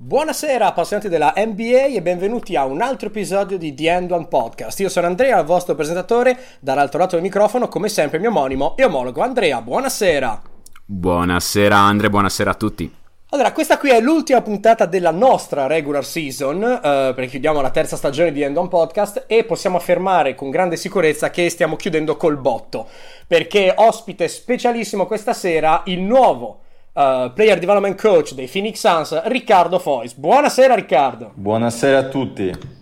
Buonasera appassionati della NBA e benvenuti a un altro episodio di The End One Podcast. Io sono Andrea, il vostro presentatore, dall'altro lato del microfono come sempre mio omonimo e omologo Andrea, buonasera. Buonasera Andre, buonasera a tutti. Allora, questa qui è l'ultima puntata della nostra regular season, uh, perché chiudiamo la terza stagione di End On Podcast e possiamo affermare con grande sicurezza che stiamo chiudendo col botto, perché ospite specialissimo questa sera il nuovo uh, player development coach dei Phoenix Suns, Riccardo Fois. Buonasera Riccardo. Buonasera a tutti.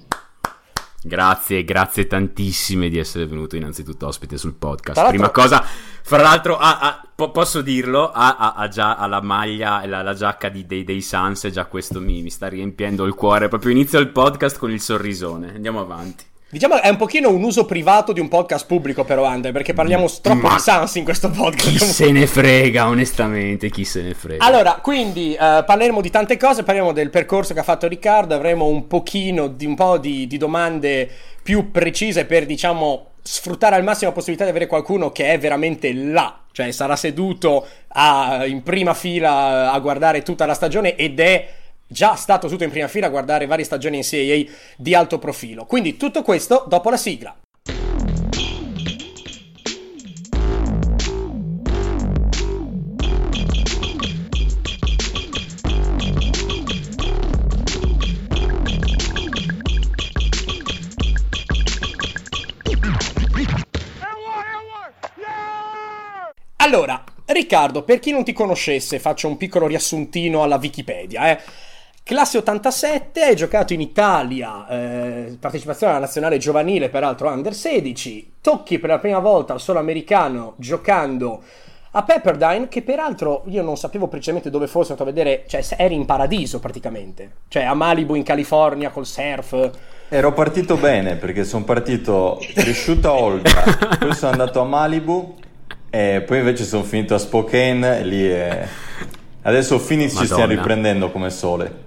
Grazie, grazie tantissime di essere venuto innanzitutto ospite sul podcast. Prima cosa, fra l'altro, ah, ah, po- posso dirlo, ha, già la maglia e la, la, giacca di, dei, dei Suns e già questo mi, mi sta riempiendo il cuore. Proprio inizio il podcast con il sorrisone. Andiamo avanti. Diciamo è un pochino un uso privato di un podcast pubblico però Andre, perché parliamo troppo Ma di Sans in questo podcast. Chi se ne frega, onestamente, chi se ne frega. Allora, quindi uh, parleremo di tante cose, parliamo del percorso che ha fatto Riccardo, avremo un pochino di un po' di, di domande più precise per, diciamo, sfruttare al massimo la possibilità di avere qualcuno che è veramente là, cioè sarà seduto a, in prima fila a guardare tutta la stagione ed è già stato tutto in prima fila a guardare varie stagioni in CAA di alto profilo. Quindi tutto questo dopo la sigla. Allora, Riccardo, per chi non ti conoscesse, faccio un piccolo riassuntino alla Wikipedia, eh. Classe 87, hai giocato in Italia, eh, partecipazione alla nazionale giovanile, peraltro under 16, tocchi per la prima volta al solo americano giocando a Pepperdine, che peraltro io non sapevo precisamente dove fosse, andato a vedere, cioè eri in paradiso praticamente, cioè a Malibu in California col surf. Ero partito bene perché sono partito cresciuto a Olga, poi sono andato a Malibu e poi invece sono finito a Spokane lì è... Adesso Phoenix Madonna. ci stiamo riprendendo come sole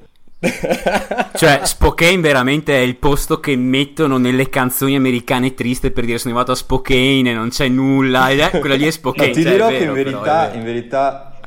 cioè, Spokane veramente è il posto che mettono nelle canzoni americane triste per dire sono arrivato a Spokane e non c'è nulla. Ed è quella lì è Spokane. No, ti cioè, dirò vero, che in verità, in verità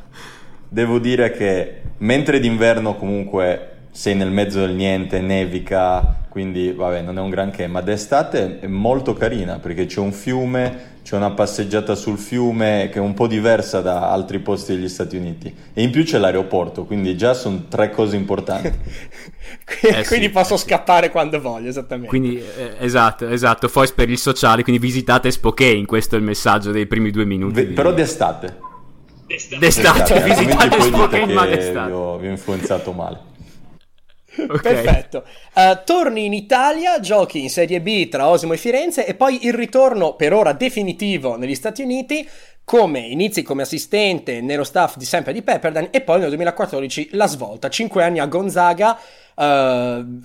devo dire che mentre d'inverno comunque sei nel mezzo del niente, nevica, quindi vabbè non è un granché, ma d'estate è molto carina perché c'è un fiume, c'è una passeggiata sul fiume che è un po' diversa da altri posti degli Stati Uniti e in più c'è l'aeroporto, quindi già sono tre cose importanti. eh quindi sì, posso eh scappare quando voglio, esattamente. Quindi eh, esatto, esatto, poi per il sociale, quindi visitate Spokane, questo è il messaggio dei primi due minuti. Ve- però d'estate. D'estate, d'estate, d'estate. visitate Spokane ma d'estate. Vi ho, vi ho influenzato male. Okay. Perfetto. Uh, torni in Italia, giochi in Serie B tra Osimo e Firenze e poi il ritorno per ora definitivo negli Stati Uniti come inizi come assistente nello staff di sempre di Pepperdine e poi nel 2014 la svolta, 5 anni a Gonzaga. Uh,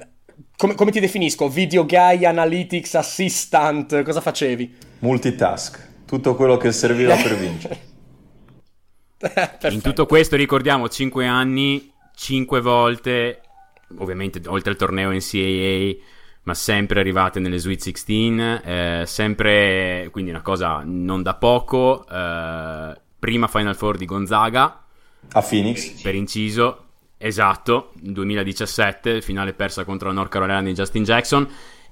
come, come, ti definisco? Video guy, analytics, assistant, cosa facevi? Multitask, tutto quello che serviva per vincere. in tutto questo ricordiamo 5 anni, 5 volte ovviamente oltre al torneo NCAA, ma sempre arrivate nelle Sweet 16, eh, sempre, quindi una cosa non da poco, eh, prima Final Four di Gonzaga. A Phoenix. Per inciso, esatto, 2017, finale persa contro la North Carolina di Justin Jackson.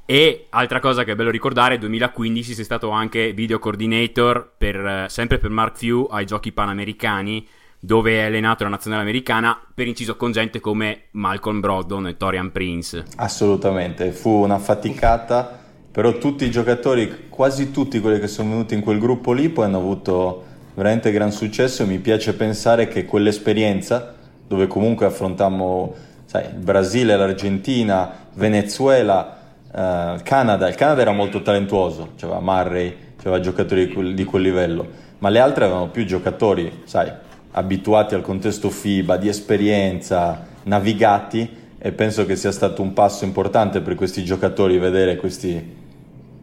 E altra cosa che è bello ricordare, 2015 sei stato anche video coordinator per, eh, sempre per Mark Few ai giochi panamericani dove è allenato la nazionale americana, per inciso con gente come Malcolm Brogdon e Torian Prince. Assolutamente, fu una faticata, però tutti i giocatori, quasi tutti quelli che sono venuti in quel gruppo lì, poi hanno avuto veramente gran successo e mi piace pensare che quell'esperienza, dove comunque affrontammo sai, il Brasile, l'Argentina, Venezuela, eh, Canada, il Canada era molto talentuoso, c'era Murray, c'era giocatori di quel, di quel livello, ma le altre avevano più giocatori, sai, abituati al contesto FIBA, di esperienza, navigati e penso che sia stato un passo importante per questi giocatori vedere questi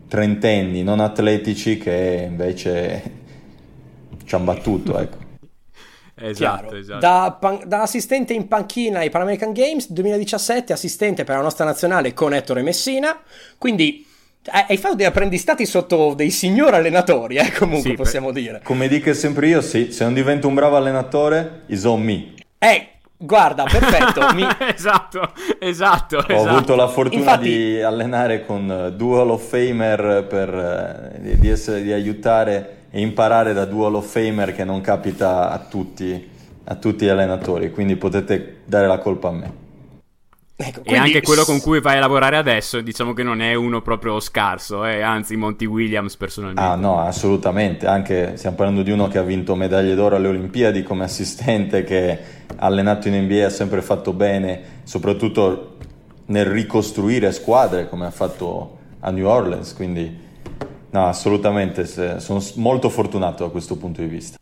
trentenni non atletici che invece ci hanno battuto. Ecco. Esatto, esatto. Da, pan- da, assistente in panchina ai Pan American Games 2017, assistente per la nostra nazionale con Ettore Messina. Quindi hai fatto degli apprendistati sotto dei signori allenatori, eh, comunque sì, possiamo dire. Come dico sempre io, sì, se non divento un bravo allenatore, is on me. Eh, Guarda, perfetto. Mi... esatto, esatto. Ho esatto. avuto la fortuna Infatti... di allenare con due Hall of Famer per, eh, di, essere, di aiutare e imparare da due Hall of Famer che non capita a tutti, a tutti gli allenatori, quindi potete dare la colpa a me. Ecco, quindi... E anche quello con cui vai a lavorare adesso, diciamo che non è uno proprio scarso, eh? anzi Monty Williams personalmente. Ah no, assolutamente, anche stiamo parlando di uno che ha vinto medaglie d'oro alle Olimpiadi come assistente, che ha allenato in NBA, ha sempre fatto bene, soprattutto nel ricostruire squadre come ha fatto a New Orleans, quindi no, assolutamente sono molto fortunato da questo punto di vista.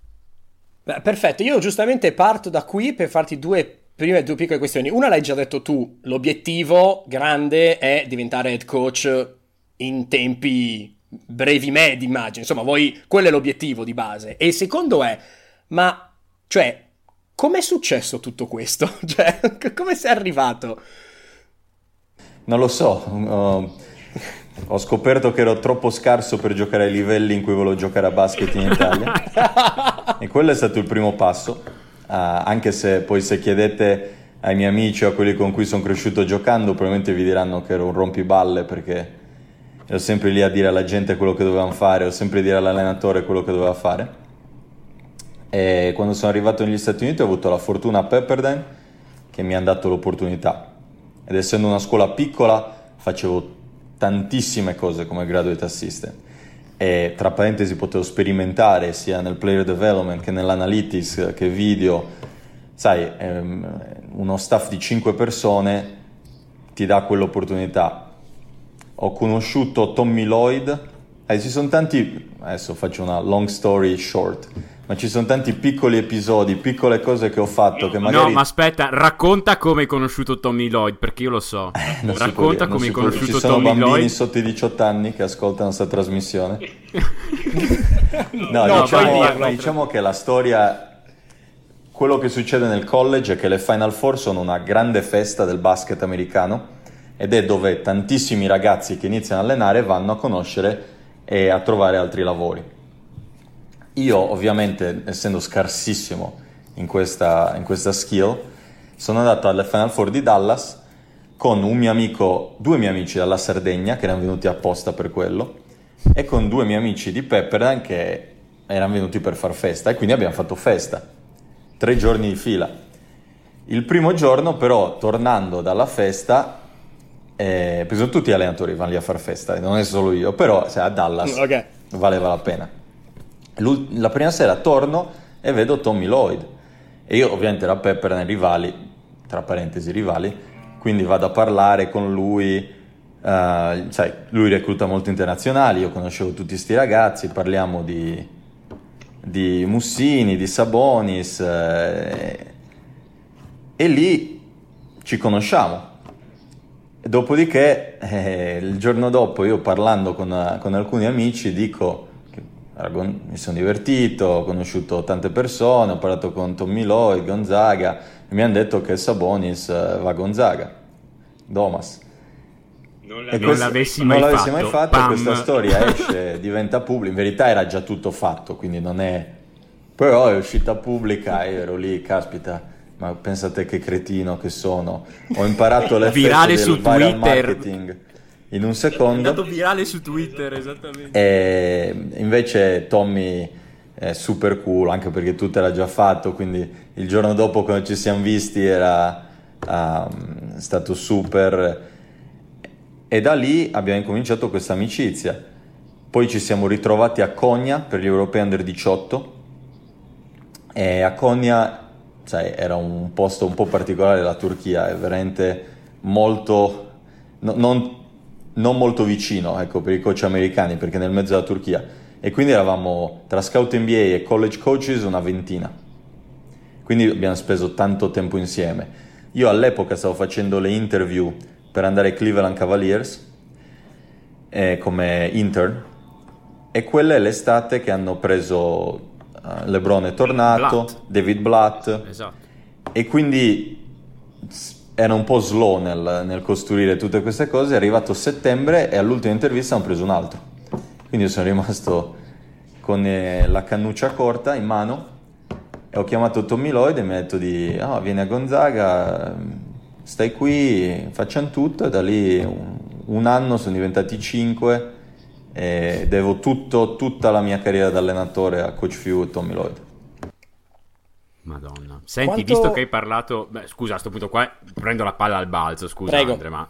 Beh, perfetto, io giustamente parto da qui per farti due prime due piccole questioni. Una l'hai già detto tu, l'obiettivo grande è diventare head coach in tempi brevi medi, immagino. Insomma, voi, quello è l'obiettivo di base. E il secondo è, ma, cioè, com'è successo tutto questo? Cioè, come sei arrivato? Non lo so. Uh, ho scoperto che ero troppo scarso per giocare ai livelli in cui volevo giocare a basket in Italia. e quello è stato il primo passo anche se poi se chiedete ai miei amici o a quelli con cui sono cresciuto giocando, probabilmente vi diranno che ero un rompiballe perché ero sempre lì a dire alla gente quello che dovevano fare, o sempre dire all'allenatore quello che doveva fare. E quando sono arrivato negli Stati Uniti ho avuto la fortuna a Pepperdine che mi ha dato l'opportunità. Ed essendo una scuola piccola facevo tantissime cose come graduate assistant e tra parentesi potevo sperimentare sia nel player development che nell'analytics che video, sai, ehm, uno staff di 5 persone ti dà quell'opportunità. Ho conosciuto Tommy Lloyd, eh, ci sono tanti, adesso faccio una long story short, ma ci sono tanti piccoli episodi, piccole cose che ho fatto che magari... No, ma aspetta, racconta come hai conosciuto Tommy Lloyd, perché io lo so. Eh, racconta come hai conosciuto Tommy Lloyd. Ci sono bambini sotto i 18 anni che ascoltano questa trasmissione. no, no diciamo, diciamo che la storia quello che succede nel college è che le Final Four sono una grande festa del basket americano ed è dove tantissimi ragazzi che iniziano a allenare vanno a conoscere e a trovare altri lavori. Io ovviamente, essendo scarsissimo in questa, in questa skill, sono andato alle Final Four di Dallas con un mio amico, due miei amici dalla Sardegna che erano venuti apposta per quello e con due miei amici di Pepperdine che erano venuti per far festa e quindi abbiamo fatto festa, tre giorni di fila. Il primo giorno però, tornando dalla festa, eh, perché sono tutti allenatori vanno lì a far festa, non è solo io, però se a Dallas okay. valeva la pena la prima sera torno e vedo Tommy Lloyd e io ovviamente era Pepper nei rivali, tra parentesi rivali, quindi vado a parlare con lui, uh, sai, lui recluta molto internazionali, io conoscevo tutti questi ragazzi, parliamo di, di Mussini, di Sabonis eh, e lì ci conosciamo. Dopodiché, eh, il giorno dopo, io parlando con, con alcuni amici, dico mi sono divertito, ho conosciuto tante persone, ho parlato con Tommy Lloyd, Gonzaga e mi hanno detto che Sabonis eh, va a Gonzaga, Domas. Non, la, non l'avessi mai non l'avessi fatto, mai fatto questa storia esce, diventa pubblica, in verità era già tutto fatto, quindi non è... Però è uscita pubblica e ero lì, caspita, ma pensate che cretino che sono. Ho imparato l'effetto Virale del su Twitter. marketing in un secondo. È andato virale su Twitter, esattamente. E invece Tommy è super cool, anche perché tutto era già fatto, quindi il giorno dopo quando ci siamo visti era um, stato super. E da lì abbiamo incominciato questa amicizia. Poi ci siamo ritrovati a Konya per gli europei under 18 e a Konya sai, era un posto un po' particolare della Turchia, è veramente molto... No, non non molto vicino ecco, per i coach americani perché nel mezzo della Turchia e quindi eravamo tra scout NBA e college coaches una ventina quindi abbiamo speso tanto tempo insieme io all'epoca stavo facendo le interview per andare ai Cleveland Cavaliers eh, come intern e quella è l'estate che hanno preso uh, LeBron è tornato Blatt. David Blatt esatto. e quindi era un po' slow nel, nel, costruire tutte queste cose, è arrivato settembre e all'ultima intervista hanno preso un altro. Quindi sono rimasto con eh, la cannuccia corta in mano e ho chiamato Tommy Lloyd e mi ha detto di oh, vieni a Gonzaga, stai qui, facciamo tutto e da lì un, un anno sono diventati cinque e devo tutto, tutta la mia carriera da allenatore a Coach Few e Tommy Lloyd. Madonna. Senti, Quanto... visto che hai parlato... Beh, scusa, a questo punto qua prendo la palla al balzo, scusa Prego. Andre, ma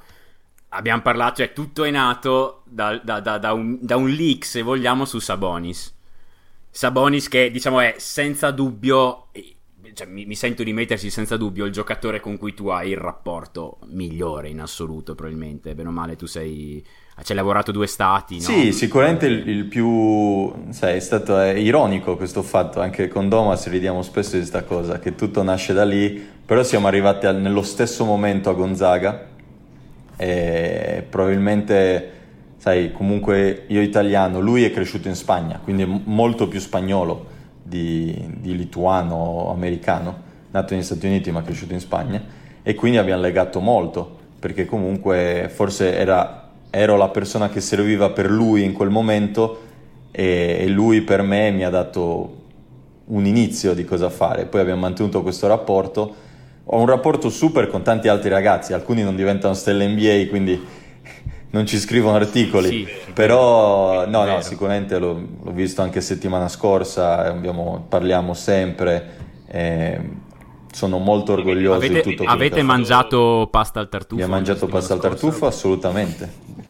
abbiamo parlato, cioè tutto è nato da, da, da, da, un, da un leak, se vogliamo, su Sabonis. Sabonis che, diciamo, è senza dubbio... Cioè, mi, mi, sento di mettersi senza dubbio il giocatore con cui tu hai il rapporto migliore in assoluto, probabilmente. Bene o male, tu sei ci hai lavorato due stati, no? Sì, sicuramente il, il più... Sai, è stato è ironico questo fatto, anche con Domas ridiamo spesso di questa cosa, che tutto nasce da lì, però siamo arrivati al, nello stesso momento a Gonzaga e probabilmente, sai, comunque io italiano, lui è cresciuto in Spagna, quindi è molto più spagnolo di, di lituano o americano, nato negli Stati Uniti ma cresciuto in Spagna, e quindi abbiamo legato molto, perché comunque forse era ero la persona che serviva per lui in quel momento e, e lui per me mi ha dato un inizio di cosa fare. Poi abbiamo mantenuto questo rapporto. Ho un rapporto super con tanti altri ragazzi, alcuni non diventano stelle NBA, quindi non ci scrivono articoli, sì, però no, no, sicuramente l'ho, l'ho, visto anche settimana scorsa, abbiamo, parliamo sempre. Eh, sono molto orgoglioso avete, di tutto Avete mangiato pasta al tartufo? Mi ha mangiato pasta al tartufo? Assolutamente.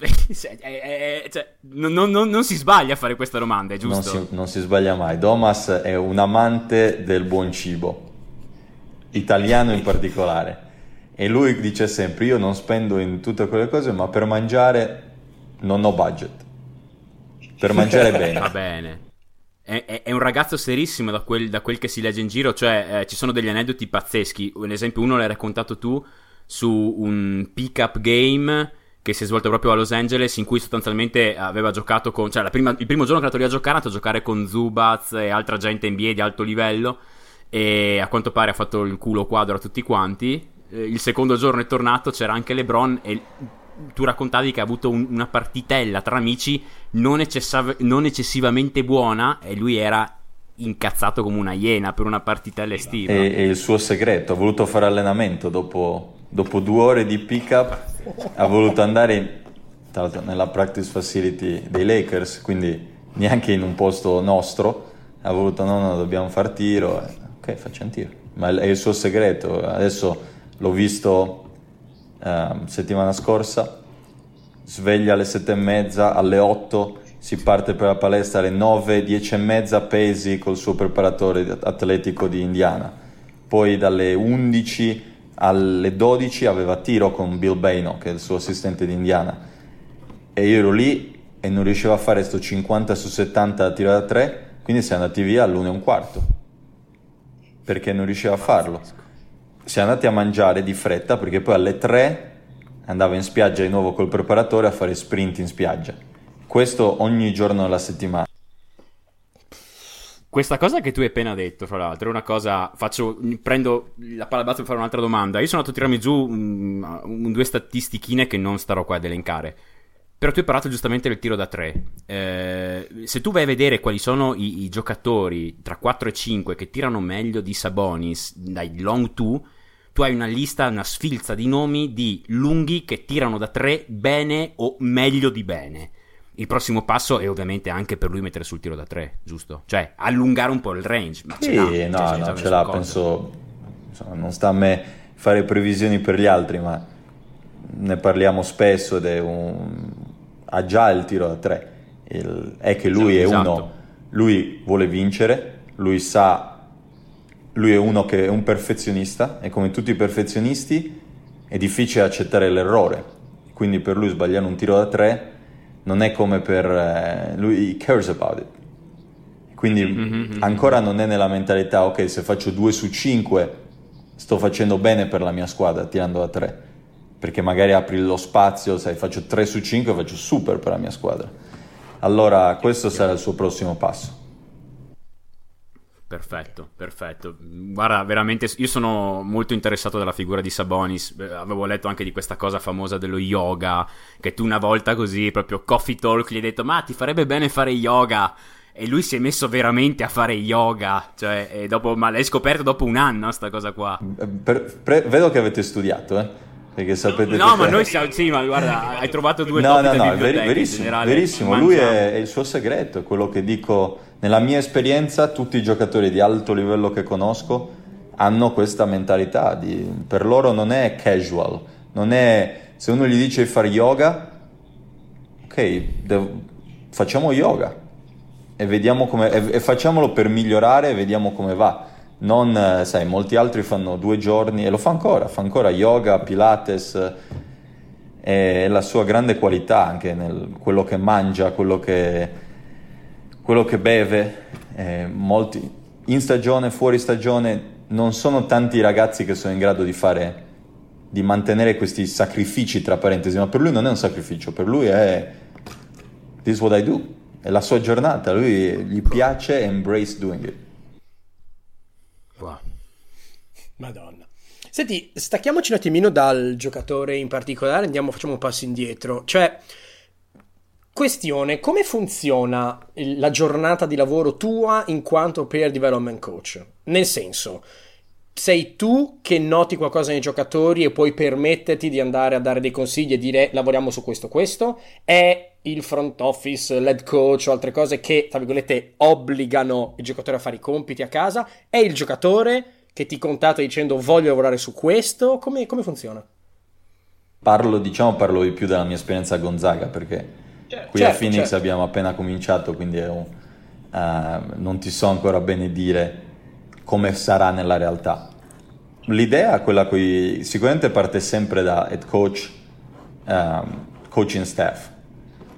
cioè, eh, cioè, non, non, non, si sbaglia a fare questa domanda, è giusto? Non si, non si sbaglia mai. Domas è un amante del buon cibo, italiano in particolare. E lui dice sempre: Io non spendo in tutte quelle cose, ma per mangiare non ho budget. Per mangiare bene. Va bene. È, è, è, un ragazzo serissimo da quel, da quel, che si legge in giro, cioè eh, ci sono degli aneddoti pazzeschi. Un esempio, uno l'hai raccontato tu su un pick-up game che si è svolto proprio a Los Angeles, in cui sostanzialmente aveva giocato con. cioè prima, il primo giorno che è andato lì a giocare, è andato a giocare con Zubaz e altra gente NBA di alto livello. E a quanto pare ha fatto il culo quadro a tutti quanti. Eh, il secondo giorno è tornato, c'era anche LeBron e tu raccontavi che ha avuto un, una partitella tra amici non, eccessa- non eccessivamente buona e lui era incazzato come una iena per una partitella estiva. E, e il suo segreto, ha voluto fare allenamento dopo, dopo due ore di pick up ha voluto andare nella practice facility dei Lakers, quindi neanche in un posto nostro, ha voluto no, no, dobbiamo far tiro, ok facciamo tiro, ma è il suo segreto, adesso l'ho visto uh, settimana scorsa, sveglia alle sette e mezza, alle otto si parte per la palestra alle 9, 10 e mezza pesi col suo preparatore atletico di Indiana, poi dalle 11 alle 12 aveva tiro con Bill Baino, che è il suo assistente di Indiana, e io ero lì e non riuscivo a fare sto 50 su 70 tiro da 3, quindi siamo andati via all'una e un quarto, perché non riusciva a farlo. Siamo andati a mangiare di fretta, perché poi alle 3 andavo in spiaggia di nuovo col preparatore a fare sprint in spiaggia. Questo ogni giorno della settimana. Questa cosa che tu hai appena detto, fra l'altro, è una cosa. Faccio, prendo la palla balzo per fare un'altra domanda. Io sono andato a tirarmi giù un, un, due statistichine che non starò qua ad elencare. Però tu hai parlato giustamente del tiro da tre. Eh, se tu vai a vedere quali sono i, i, giocatori tra 4 e 5 che tirano meglio di Sabonis dai long two, tu hai una lista, una sfilza di nomi di lunghi che tirano da tre bene o meglio di bene il prossimo passo è ovviamente anche per lui mettere sul tiro da tre, giusto? Cioè allungare un po' il range. Ma sì, ce no, cioè, no, ce l'ha, penso, insomma, non sta a me fare previsioni per gli altri, ma ne parliamo spesso ed è un... ha già il tiro da tre. Il... è che lui esatto, è uno, esatto. lui vuole vincere, lui sa, lui è uno che è un perfezionista e come tutti i perfezionisti è difficile accettare l'errore, quindi per lui sbagliare un tiro da tre non è come per eh, lui, cares about it. Quindi mm-hmm, mm-hmm. ancora non è nella mentalità, ok, se faccio 2 su 5 sto facendo bene per la mia squadra tirando da 3. Perché magari apri lo spazio, sai, faccio 3 su 5 faccio super per la mia squadra. Allora questo sarà il suo prossimo passo. Perfetto, perfetto. Guarda, veramente io sono molto interessato dalla figura di Sabonis. Avevo letto anche di questa cosa famosa dello yoga, che tu una volta così, proprio coffee talk, gli hai detto "Ma ti farebbe bene fare yoga?" e lui si è messo veramente a fare yoga, cioè, dopo, ma l'hai scoperto dopo un anno sta cosa qua. Per, per, vedo che avete studiato, eh. Perché sapete No, ma noi siamo, sì, ma guarda, hai trovato due no, no, no, ver- verissimo, verissimo. lui è, è, il suo segreto, quello che dico, nella mia esperienza tutti i giocatori di alto livello che conosco hanno questa mentalità, di, per loro non è casual, non è, se uno gli dice di fare yoga, ok, devo, facciamo yoga e, vediamo come, e, e facciamolo per migliorare e vediamo come va. Non, sai, molti altri fanno due giorni e lo fa ancora, fa ancora yoga, pilates e la sua grande qualità anche nel quello che mangia, quello che, quello che beve, eh, molti, in stagione, fuori stagione, non sono tanti i ragazzi che sono in grado di fare, di mantenere questi sacrifici, tra parentesi, ma per lui non è un sacrificio, per lui è this is what I do, è la sua giornata, lui gli piace embrace doing it. Wow. Madonna. Senti, stacchiamoci un attimino dal giocatore in particolare, andiamo, facciamo un passo indietro. Cioè, questione, come funziona la giornata di lavoro tua in quanto player development coach? Nel senso, sei tu che noti qualcosa nei giocatori e puoi permetterti di andare a dare dei consigli e dire lavoriamo su questo questo? È il front office, l'head coach o altre cose che, tra virgolette, obbligano il giocatore a fare i compiti a casa? È il giocatore che ti contatta dicendo voglio lavorare su questo? Come, come funziona? Parlo, diciamo, parlo di più della mia esperienza a Gonzaga perché certo, qui a Phoenix certo. abbiamo appena cominciato, quindi un, uh, non ti so ancora bene dire come sarà nella realtà. L'idea è quella cui sicuramente parte sempre da head coach, um, coaching staff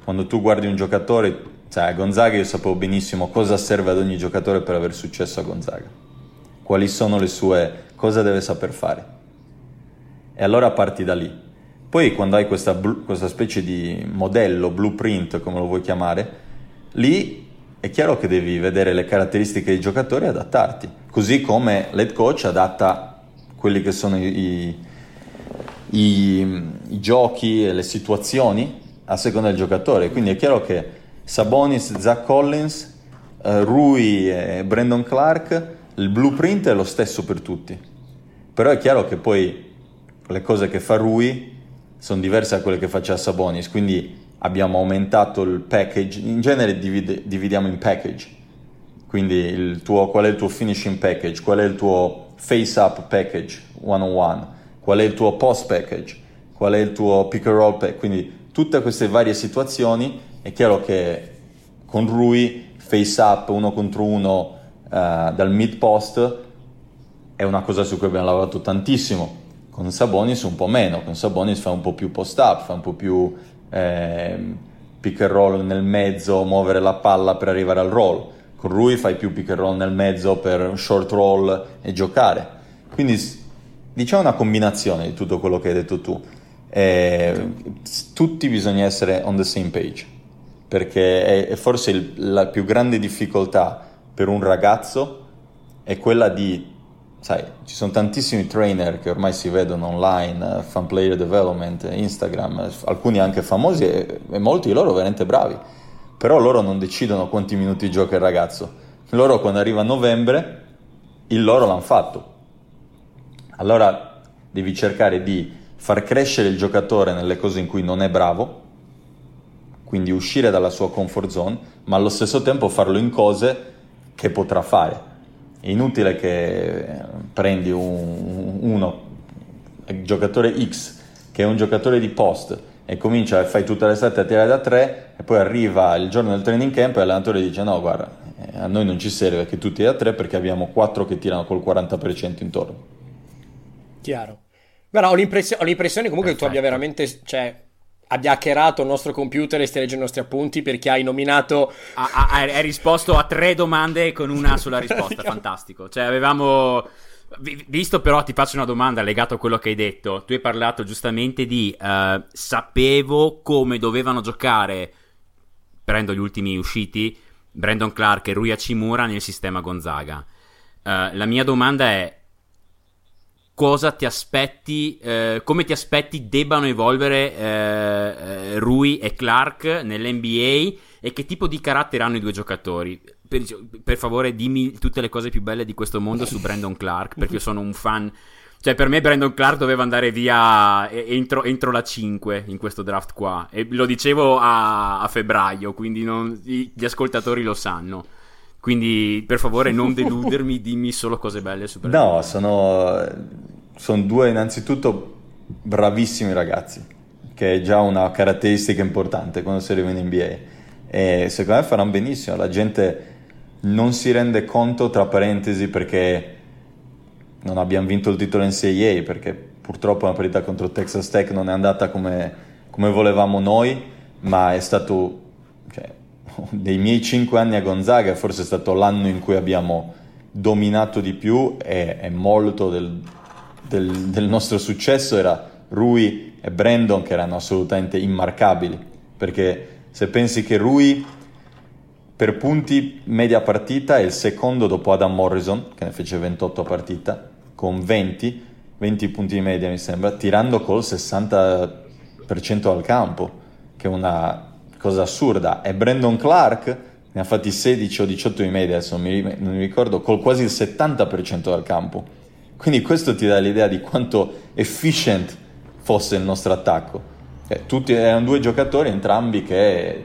quando tu guardi un giocatore, cioè a Gonzaga io sapevo benissimo cosa serve ad ogni giocatore per avere successo a Gonzaga, quali sono le sue, cosa deve saper fare. E allora parti da lì. Poi quando hai questa, questa specie di modello, blueprint, come lo vuoi chiamare, lì è chiaro che devi vedere le caratteristiche dei giocatori e adattarti, così come l'head coach adatta quelli che sono i, i, i giochi e le situazioni a seconda del giocatore. Quindi è chiaro che Sabonis, Zach Collins, eh, Rui e Brandon Clark, il blueprint è lo stesso per tutti. Però è chiaro che poi le cose che fa Rui sono diverse da quelle che faceva Sabonis, quindi abbiamo aumentato il package, in genere divide, dividiamo in package, quindi tuo, qual è il tuo finishing package, qual è il tuo face up package one on one, qual è il tuo post package, qual è il tuo pick and roll package, quindi tutte queste varie situazioni, è chiaro che con Rui face up uno contro uno uh, dal mid post è una cosa su cui abbiamo lavorato tantissimo. Con Sabonis un po' meno, con Sabonis fa un po' più post up, fa un po' più eh, pick and roll nel mezzo, muovere la palla per arrivare al roll. Con Rui fai più pick and roll nel mezzo per short roll e giocare. Quindi diciamo una combinazione di tutto quello che hai detto tu eh, tutti bisogna essere on the same page, perché è, è forse il, la più grande difficoltà per un ragazzo è quella di, sai, ci sono tantissimi trainer che ormai si vedono online, uh, fan player development, Instagram, alcuni anche famosi e, e molti di loro veramente bravi, però loro non decidono quanti minuti gioca il ragazzo, loro quando arriva novembre il loro l'hanno fatto. Allora devi cercare di far crescere il giocatore nelle cose in cui non è bravo, quindi uscire dalla sua comfort zone, ma allo stesso tempo farlo in cose che potrà fare. È inutile che prendi un, uno, un giocatore X, che è un giocatore di post, e comincia a fare tutta l'estate a tirare da tre, e poi arriva il giorno del training camp e l'allenatore dice no guarda, eh, a noi non ci serve che tu tiri da tre perché abbiamo quattro che tirano col 40% intorno. Chiaro. Guarda, ho, l'impressio- ho l'impressione comunque Perfetto. che tu abbia veramente, cioè, abbia hackerato il nostro computer e stia leggendo i nostri appunti perché hai nominato... Hai risposto a tre domande con una sola risposta, fantastico. Cioè, avevamo... Visto però, ti faccio una domanda legata a quello che hai detto. Tu hai parlato giustamente di uh, sapevo come dovevano giocare, prendo gli ultimi usciti, Brandon Clark e Rui Hachimura nel sistema Gonzaga. Uh, la mia domanda è, cosa ti aspetti, eh, come ti aspetti debbano evolvere eh, eh Rui e Clark nell'NBA e che tipo di carattere hanno i due giocatori. Per, per favore, dimmi tutte le cose più belle di questo mondo su Brandon Clark, perché io sono un fan cioè, per me Brandon Clark doveva andare via entro, entro, la 5 in questo draft qua. E lo dicevo a, a febbraio, quindi non, gli ascoltatori lo sanno. Quindi, per favore, non deludermi, dimmi solo cose belle su Brandon No, sono, sono due innanzitutto bravissimi ragazzi, che è già una caratteristica importante quando si arriva in NBA. E secondo me faranno benissimo. La gente non si rende conto, tra parentesi, perché non abbiamo vinto il titolo NCAA perché purtroppo una partita contro Texas Tech non è andata come, come volevamo noi, ma è stato dei miei cinque anni a Gonzaga, forse è stato l'anno in cui abbiamo dominato di più e, e molto del, del, del, nostro successo era Rui e Brandon che erano assolutamente immarcabili, perché se pensi che Rui per punti media partita è il secondo dopo Adam Morrison, che ne fece 28 a partita, con 20, 20 punti di media mi sembra, tirando col 60% al campo, che è una cosa assurda. E Brandon Clark ne ha fatti 16 o 18 di media, adesso non mi, non mi ricordo, col quasi il 70% dal campo. Quindi questo ti dà l'idea di quanto efficient fosse il nostro attacco. Eh, tutti erano due giocatori, entrambi che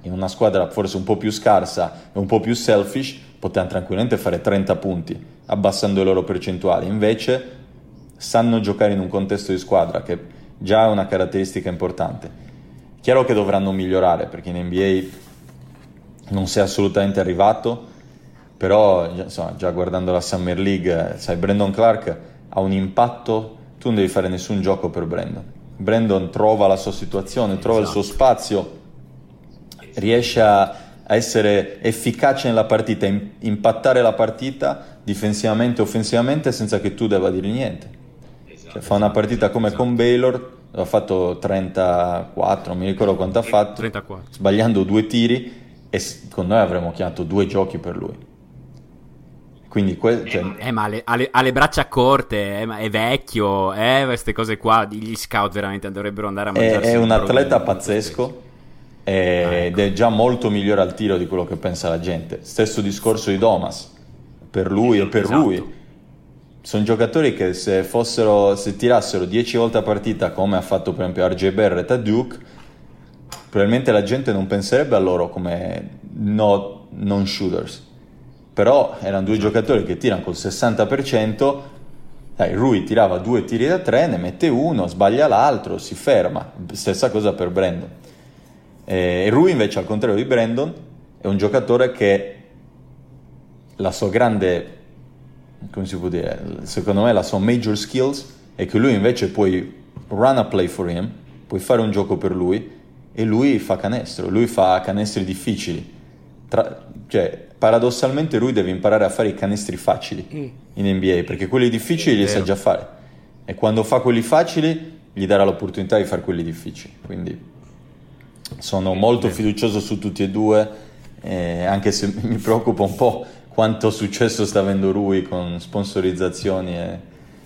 in una squadra forse un po' più scarsa e un po' più selfish potevano tranquillamente fare 30 punti abbassando le loro percentuali, invece sanno giocare in un contesto di squadra che già è una caratteristica importante. Chiaro che dovranno migliorare perché in NBA non è assolutamente arrivato, però insomma, già guardando la Summer League, sai, Brandon Clark ha un impatto, tu non devi fare nessun gioco per Brandon. Brandon trova la sua situazione, trova esatto. il suo esatto. spazio, riesce a, a essere efficace nella partita, impattare la partita difensivamente e offensivamente senza che tu debba dire niente. Esatto, cioè, fa una partita come esatto. con Baylor, ha fatto 34, non mi ricordo quanto ha fatto, 34. sbagliando due tiri e con noi avremmo chiamato due giochi per lui. Quindi que- cioè... eh, ma ha le, ha le, braccia corte, eh, è vecchio, eh, queste cose qua, gli scout veramente dovrebbero andare a mangiare. È, è un atleta pazzesco ed ah, ecco. è già molto migliore al tiro di quello che pensa la gente. Stesso discorso di Domas per lui e per esatto. lui. Sono giocatori che se, fossero, se tirassero 10 volte a partita come ha fatto per esempio RJ Barrett a Duke, probabilmente la gente non penserebbe a loro come no, non shooters. Però erano due esatto. giocatori che tirano col 60%, dai, Rui tirava due tiri da tre, ne mette uno, sbaglia l'altro, si ferma. Stessa cosa per Brandon. E Rui invece, al contrario di Brandon, è un giocatore che la sua grande, come si può dire, secondo me la sua major skills è che lui invece puoi run a play for him, puoi fare un gioco per lui e lui fa canestro, lui fa canestri difficili. Tra, cioè, paradossalmente lui deve imparare a fare i canestri facili mm. in NBA perché quelli difficili li sa già fare e quando fa quelli facili gli darà l'opportunità di fare quelli difficili. Quindi sono molto fiducioso su tutti e due, eh, anche se mi preoccupa un po' quanto successo sta avendo lui con sponsorizzazioni e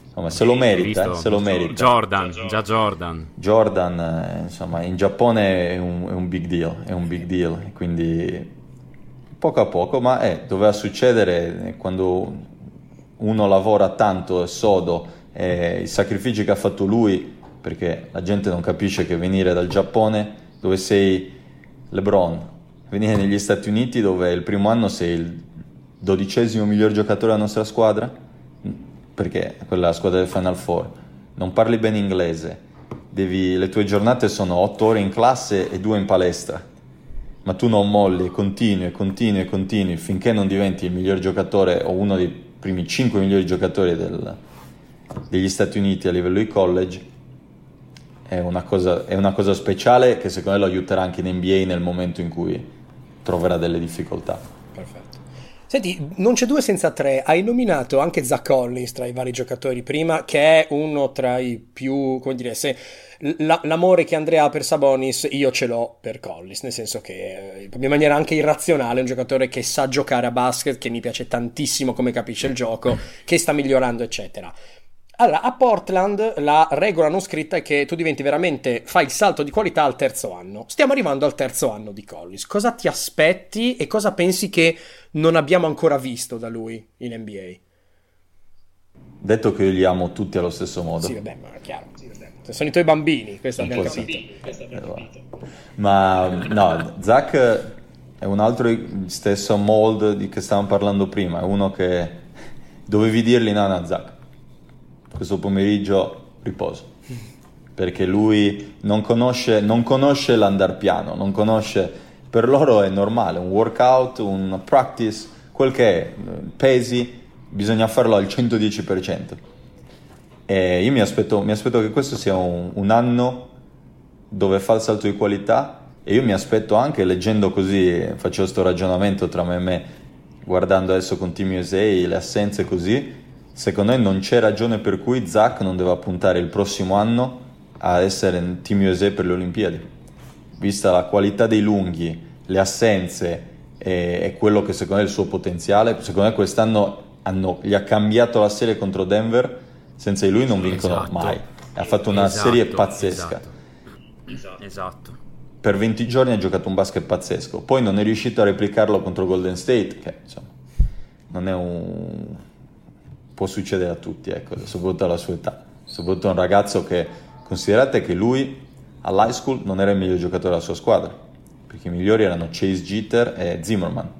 insomma, se lo merita, visto, eh, se lo merita. Jordan, già Jordan. Jordan, eh, insomma, in Giappone è un, è un, big deal, è un big deal, quindi poco a poco, ma eh, doveva succedere quando uno lavora tanto e sodo, eh, i sacrifici che ha fatto lui, perché la gente non capisce che venire dal Giappone, dove sei LeBron, venire negli Stati Uniti dove il primo anno sei il dodicesimo miglior giocatore della nostra squadra, perché quella è la squadra del Final Four, non parli bene inglese, devi, le tue giornate sono otto ore in classe e due in palestra, ma tu non molli continui continui continui finché non diventi il miglior giocatore o uno dei primi cinque migliori giocatori del, degli Stati Uniti a livello di college, è una, cosa, è una cosa speciale che secondo me lo aiuterà anche in NBA nel momento in cui troverà delle difficoltà. Senti, non c'è due senza tre. Hai nominato anche Zach Collins tra i vari giocatori prima, che è uno tra i più, come dire, se la, l'amore che Andrea ha per Sabonis, io ce l'ho per Collins, nel senso che in maniera anche irrazionale è un giocatore che sa giocare a basket, che mi piace tantissimo come capisce il gioco, che sta migliorando, eccetera. Allora, a Portland la regola non scritta è che tu diventi veramente, fai il salto di qualità al terzo anno. Stiamo arrivando al terzo anno di Collins. Cosa ti aspetti e cosa pensi che non abbiamo ancora visto da lui in NBA? Detto che io li amo tutti allo stesso modo. Sì, vabbè, ma è chiaro. Sono i tuoi bambini, questo abbiamo capito. Questo abbiamo capito. Ma no, Zach è un altro stesso mold di che stavamo parlando prima, è uno che dovevi dirgli no, no, Zach, questo pomeriggio riposo. Perché lui non conosce, non conosce l'andar piano, non conosce, per loro è normale, un workout, un practice, quel che è, pesi, bisogna farlo al 110%. E io mi aspetto, mi aspetto che questo sia un, un, anno dove fa il salto di qualità e io mi aspetto anche, leggendo così, faccio questo ragionamento tra me e me, guardando adesso con Team USA le assenze così, secondo me non c'è ragione per cui Zach non deve puntare il prossimo anno a essere in Team USA per le Olimpiadi. Vista la qualità dei lunghi, le assenze e, e quello che secondo me è il suo potenziale, secondo me quest'anno hanno, gli ha cambiato la serie contro Denver, senza di lui non vincono esatto. mai. Ha fatto una esatto, serie pazzesca. Esatto. esatto. Per 20 giorni ha giocato un basket pazzesco, poi non è riuscito a replicarlo contro Golden State, che insomma non è un... può succedere a tutti, ecco, soprattutto alla sua età. Soprattutto un ragazzo che, considerate che lui all'high school non era il miglior giocatore della sua squadra, perché i migliori erano Chase Jeter e Zimmerman.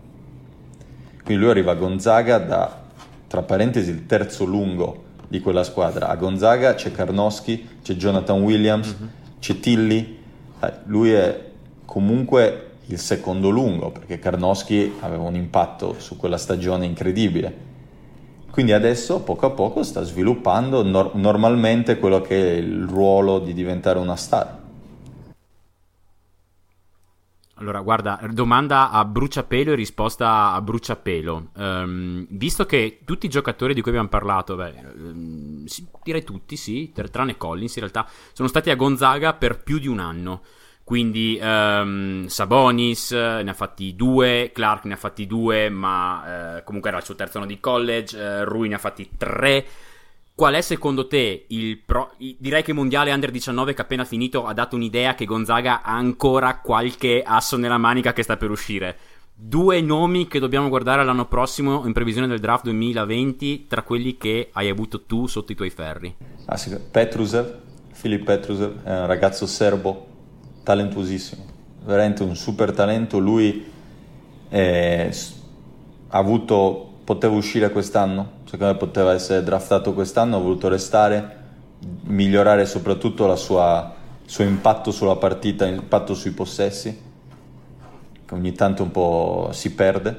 Quindi lui arriva a Gonzaga da tra parentesi il terzo lungo di quella squadra. A Gonzaga c'è Karnowski, c'è Jonathan Williams, mm-hmm. c'è Tilly, lui è comunque il secondo lungo perché Karnowski aveva un impatto su quella stagione incredibile. Quindi adesso poco a poco sta sviluppando nor- normalmente quello che è il ruolo di diventare una star. Allora, guarda, domanda a bruciapelo e risposta a bruciapelo. Um, visto che tutti i giocatori di cui abbiamo parlato, beh, um, direi tutti, sì, tranne Collins in realtà, sono stati a Gonzaga per più di un anno. Quindi um, Sabonis ne ha fatti due, Clark ne ha fatti due, ma uh, comunque era il suo terzo anno di college, uh, Rui ne ha fatti tre. Qual è secondo te il pro... Direi che il mondiale under 19 che appena finito ha dato un'idea che Gonzaga ha ancora qualche asso nella manica che sta per uscire. Due nomi che dobbiamo guardare l'anno prossimo in previsione del draft 2020 tra quelli che hai avuto tu sotto i tuoi ferri. Ah, sì. Petrusev, Filip Petrusev, è un ragazzo serbo talentuosissimo, veramente un super talento. Lui è... ha avuto poteva uscire quest'anno, secondo me poteva essere draftato quest'anno, ha voluto restare, migliorare soprattutto il suo impatto sulla partita, l'impatto sui possessi, che ogni tanto un po' si perde,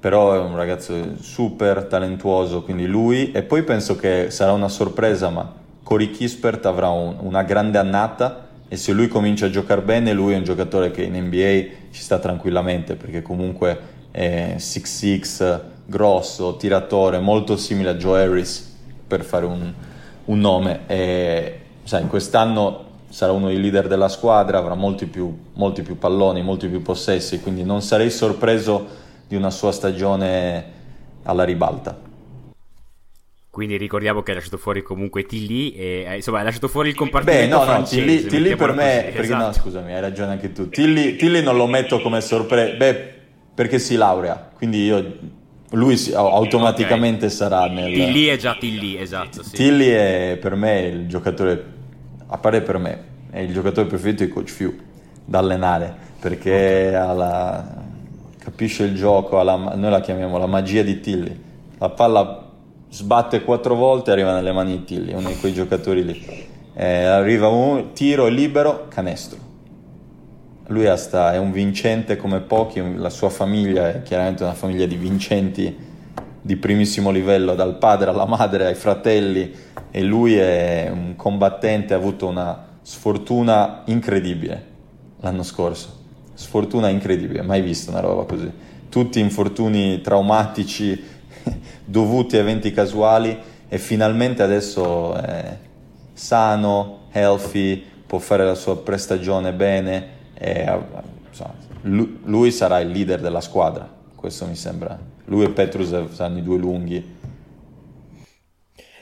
però è un ragazzo super talentuoso, quindi lui, e poi penso che sarà una sorpresa, ma Cory Kispert avrà un, una grande annata e se lui comincia a giocare bene, lui è un giocatore che in NBA ci sta tranquillamente, perché comunque è 6'6", grosso, tiratore, molto simile a Joe Harris, per fare un, un nome. E, sai, quest'anno sarà uno dei leader della squadra, avrà molti più, molti più palloni, molti più possessi, quindi non sarei sorpreso di una sua stagione alla ribalta. Quindi ricordiamo che hai lasciato fuori comunque Tilly e eh, insomma hai lasciato fuori il compartimento Beh, no, francese. no, Tilly, Tilly per me, perché esatto. no, scusami, hai ragione anche tu. Tilly, Tilly non lo metto come sorpresa, beh, perché si laurea, quindi io lui si, automaticamente okay. sarà nel... Tilly è già Tilly, esatto. Sì. Tilly è per me il giocatore, a parte per me, è il giocatore preferito di Coach Few da allenare, perché okay. la, capisce il gioco, la, noi la chiamiamo la magia di Tilly. La palla sbatte quattro volte e arriva nelle mani di Tilly, uno di quei giocatori lì. Eh, arriva un tiro libero, canestro lui è un vincente come pochi, la sua famiglia è chiaramente una famiglia di vincenti di primissimo livello, dal padre alla madre ai fratelli e lui è un combattente, ha avuto una sfortuna incredibile l'anno scorso, sfortuna incredibile, mai visto una roba così. Tutti infortuni traumatici dovuti a eventi casuali e finalmente adesso è sano, healthy, può fare la sua prestagione bene e, insomma, lui sarà il leader della squadra, questo mi sembra. Lui e Petrusev saranno i due lunghi.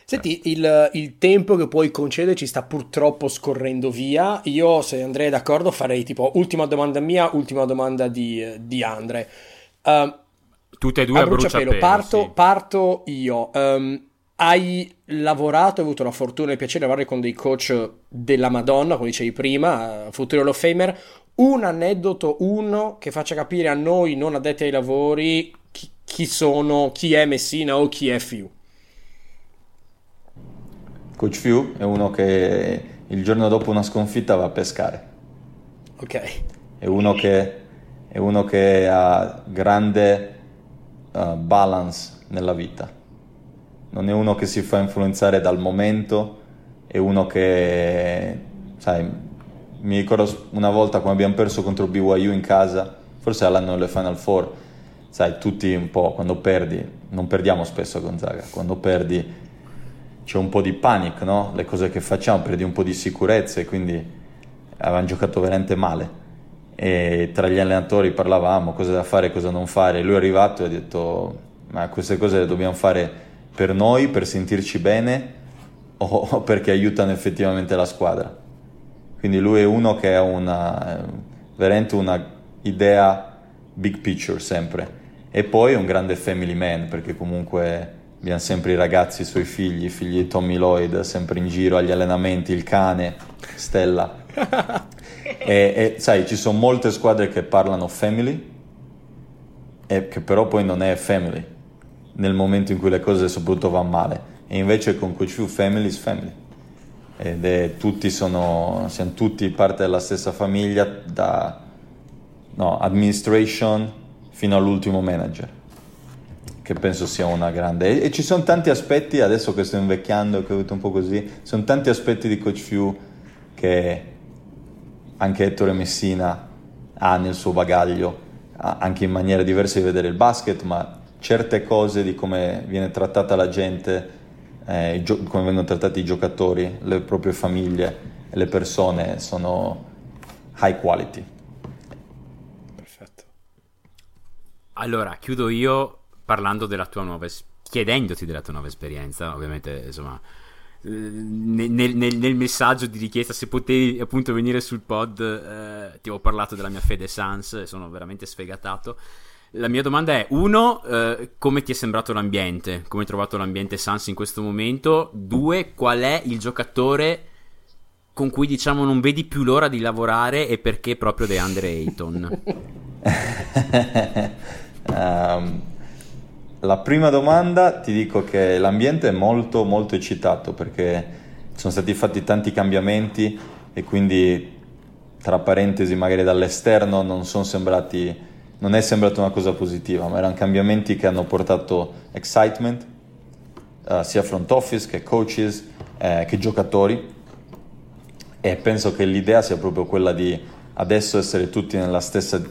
Senti, il, il, tempo che puoi concedere ci sta purtroppo scorrendo via. Io, se Andrea è d'accordo, farei tipo ultima domanda mia, ultima domanda di, di Andre. Uh, Tutte e due a, a bruciapelo. bruciapelo parto, sì. parto io. Um, hai lavorato, hai avuto la fortuna e il piacere di lavorare con dei coach della Madonna, come dicevi prima, uh, futuro Hall of Famer. Un aneddoto, uno che faccia capire a noi non addetti ai lavori chi, chi sono, chi è Messina o chi è Fiu. Coach Few è uno che il giorno dopo una sconfitta va a pescare. Ok. È uno che, è uno che ha grande uh, balance nella vita. Non è uno che si fa influenzare dal momento, è uno che, sai, mi ricordo una volta quando abbiamo perso contro BYU in casa, forse all'anno delle Final Four, sai, tutti un po' quando perdi, non perdiamo spesso a Gonzaga, quando perdi c'è un po' di panic, no? Le cose che facciamo, perdi un po' di sicurezza e quindi avevamo giocato veramente male. E tra gli allenatori parlavamo cosa da fare e cosa non fare. Lui è arrivato e ha detto: Ma queste cose le dobbiamo fare per noi, per sentirci bene o perché aiutano effettivamente la squadra. Quindi lui è uno che ha una, veramente una idea big picture sempre. E poi è un grande family man perché comunque abbiamo sempre i ragazzi, i suoi figli, i figli di Tommy Lloyd, sempre in giro agli allenamenti, il cane, Stella. e, e, sai, ci sono molte squadre che parlano family, e che però poi non è family, nel momento in cui le cose soprattutto vanno male. E invece con Coach family is family. Ed è, tutti sono, siamo tutti parte della stessa famiglia, da no, administration fino all'ultimo manager che penso sia una grande. E, ci sono tanti aspetti, adesso che sto invecchiando, che ho avuto un po' così, sono tanti aspetti di Coach Few che anche Ettore Messina ha nel suo bagaglio, anche in maniera diversa di vedere il basket, ma certe cose di come viene trattata la gente, eh, gio- come vengono trattati i giocatori, le proprie famiglie le persone sono high quality. Perfetto. Allora, chiudo io parlando della tua nuova esperienza, chiedendoti della tua nuova esperienza, ovviamente, insomma, nel, nel, nel, messaggio di richiesta se potevi appunto venire sul pod eh, ti ho parlato della mia fede Sans e sono veramente sfegatato. La mia domanda è uno eh, come ti è sembrato l'ambiente? Come hai trovato l'ambiente Sans in questo momento? Due qual è il giocatore con cui diciamo non vedi più l'ora di lavorare e perché proprio DeAndre Ayton? Um, la prima domanda ti dico che l'ambiente è molto molto eccitato perché sono stati fatti tanti cambiamenti e quindi tra parentesi magari dall'esterno non sono sembrati non è sembrata una cosa positiva, ma erano cambiamenti che hanno portato excitement uh, sia front office che coaches eh, che giocatori. E penso che l'idea sia proprio quella di adesso essere tutti nella stessa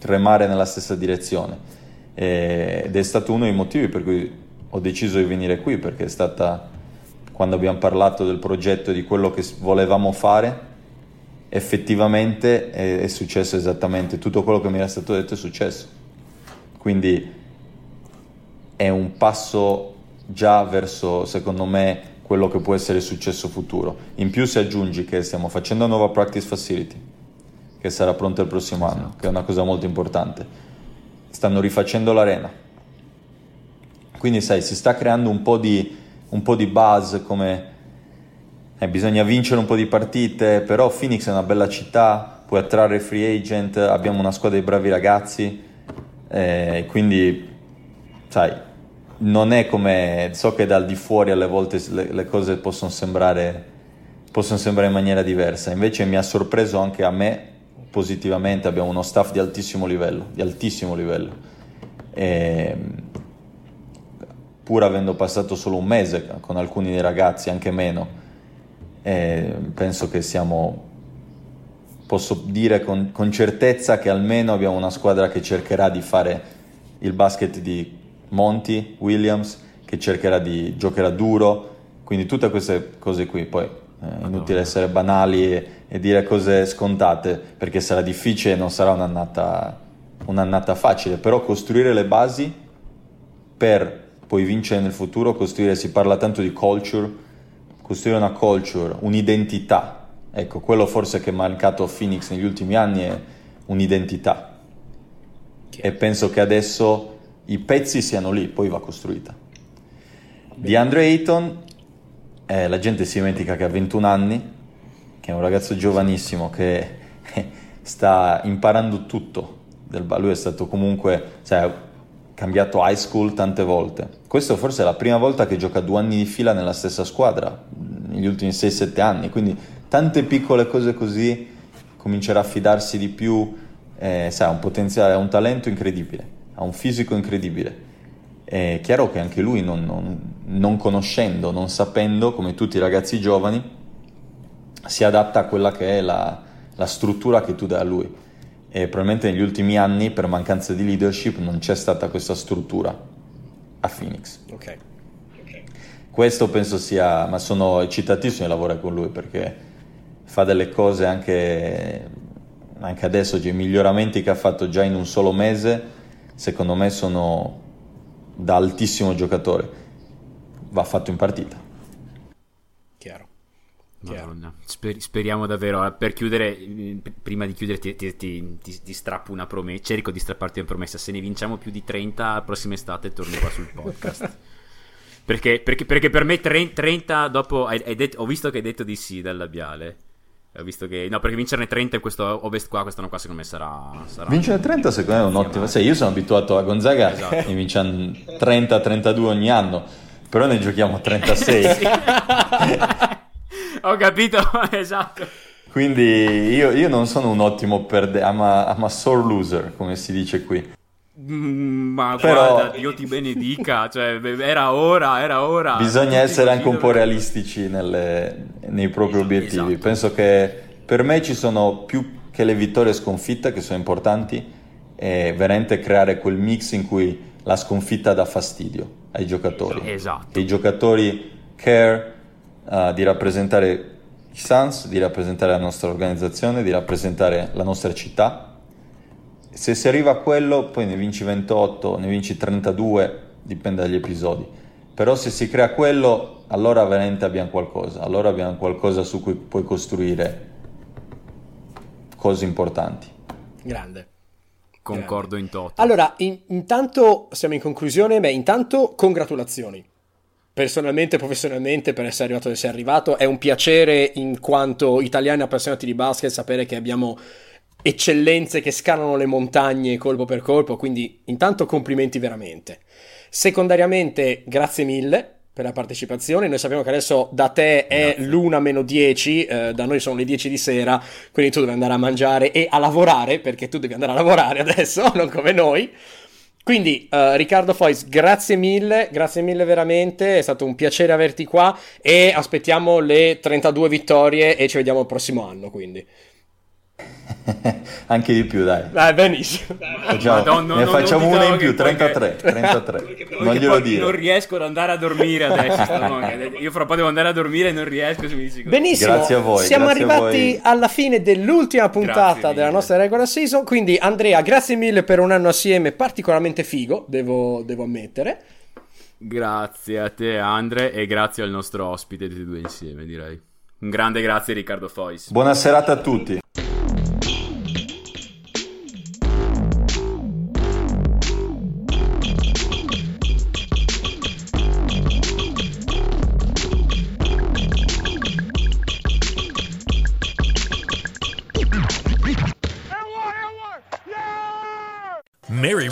remare nella stessa direzione ed è stato uno dei motivi per cui ho deciso di venire qui perché è stata quando abbiamo parlato del progetto di quello che volevamo fare effettivamente è, è, successo esattamente tutto quello che mi era stato detto è successo. Quindi è un passo già verso secondo me quello che può essere il successo futuro. In più si aggiungi che stiamo facendo una nuova practice facility che sarà pronta il prossimo anno che è una cosa molto importante stanno rifacendo l'arena. Quindi sai, si sta creando un po' di, un po di buzz come eh, bisogna vincere un po' di partite, però Phoenix è una bella città, puoi attrarre free agent, abbiamo una squadra di bravi ragazzi, eh, quindi sai, non è come, so che dal di fuori alle volte le, le cose possono sembrare, possono sembrare in maniera diversa, invece mi ha sorpreso anche a me positivamente, abbiamo uno staff di altissimo livello, di altissimo livello. E, pur avendo passato solo un mese con alcuni dei ragazzi, anche meno, penso che siamo, posso dire con, con, certezza che almeno abbiamo una squadra che cercherà di fare il basket di Monty, Williams, che cercherà di giocherà duro, quindi tutte queste cose qui, poi è inutile essere banali e, e, dire cose scontate perché sarà difficile non sarà un'annata, un'annata facile, però costruire le basi per puoi vincere nel futuro, costruire, si parla tanto di culture, costruire una culture, un'identità. Ecco, quello forse che è mancato a Phoenix negli ultimi anni è un'identità. E penso che adesso i pezzi siano lì, poi va costruita. Di Andre Ayton, eh, la gente si dimentica che ha 21 anni, che è un ragazzo giovanissimo che sta imparando tutto. Lui è stato comunque, cioè, cambiato high school tante volte. Questa forse è la prima volta che gioca due anni di fila nella stessa squadra, negli ultimi 6-7 anni, quindi tante piccole cose così, comincerà a fidarsi di più, eh, sai, ha un potenziale, ha un talento incredibile, ha un fisico incredibile. È chiaro che anche lui, non, non, non conoscendo, non sapendo, come tutti i ragazzi giovani, si adatta a quella che è la, la struttura che tu dai a lui. E probabilmente negli ultimi anni, per mancanza di leadership, non c'è stata questa struttura a Phoenix. Ok. Questo penso sia, ma sono eccitatissimo di lavorare con lui perché fa delle cose anche, anche adesso, cioè, i miglioramenti che ha fatto già in un solo mese, secondo me sono da altissimo giocatore. Va fatto in partita. Madonna. Sper- speriamo davvero. Eh, per chiudere, mm, prima di chiudere, ti, ti, ti, ti, strappo una promessa. Cerco di strapparti una promessa. Se ne vinciamo più di 30, la prossima estate torni qua sul podcast. perché, perché, perché, per me 30 dopo. Hai, hai detto, ho visto che hai detto di sì dal labiale. Ho visto che. No, perché vincerne 30 in questo Ovest qua, quest'anno qua, secondo me sarà. sarà vincere 30, secondo me è un'ottima. Sai, io sono abituato a Gonzaga esatto. e vinciamo 30-32 ogni anno. Però ne giochiamo 36. Ho capito, esatto. Quindi io, io, non sono un ottimo perdente, I'm, I'm, a sore loser, come si dice qui. Mm, ma Però, guarda, Dio ti benedica, cioè, era ora, era ora. Bisogna essere anche un po' realistici nelle, nei propri obiettivi. Esatto. Penso che per me ci sono più che le vittorie e sconfitte che sono importanti, e veramente creare quel mix in cui la sconfitta dà fastidio ai giocatori. Esatto. I giocatori care uh, di rappresentare i Suns, di rappresentare la nostra organizzazione, di rappresentare la nostra città. Se si arriva a quello, poi ne vinci 28, ne vinci 32, dipende dagli episodi. Però se si crea quello, allora veramente abbiamo qualcosa, allora abbiamo qualcosa su cui puoi costruire cose importanti. Grande. Concordo in toto. Allora, in, intanto siamo in conclusione, beh, intanto congratulazioni personalmente e professionalmente per essere arrivato dove sei arrivato. È un piacere in quanto italiani appassionati di basket sapere che abbiamo eccellenze che scalano le montagne colpo per colpo, quindi intanto complimenti veramente. Secondariamente, grazie mille per la partecipazione. Noi sappiamo che adesso da te è Grazie. l'una meno 10, eh, da noi sono le 10 di sera, quindi tu devi andare a mangiare e a lavorare, perché tu devi andare a lavorare adesso, non come noi. Quindi, uh, Riccardo Fois, grazie mille, grazie mille veramente, è stato un piacere averti qua e aspettiamo le 32 vittorie e ci vediamo il prossimo anno, quindi. Anche di più, dai. Dai, benissimo. Facciamo, Madonna, ne facciamo una in più, 33. 33. non glielo dire. Non riesco ad andare a dormire adesso. Io fra un po' devo andare a dormire e non riesco. Benissimo. Grazie a voi. Siamo arrivati alla fine dell'ultima puntata della nostra regular season. Quindi, Andrea, grazie mille per un anno assieme particolarmente figo, devo, devo ammettere. Grazie a te, Andre, e grazie al nostro ospite, tutti e due insieme, direi. Un grande grazie, Riccardo Fois. Buona serata a tutti.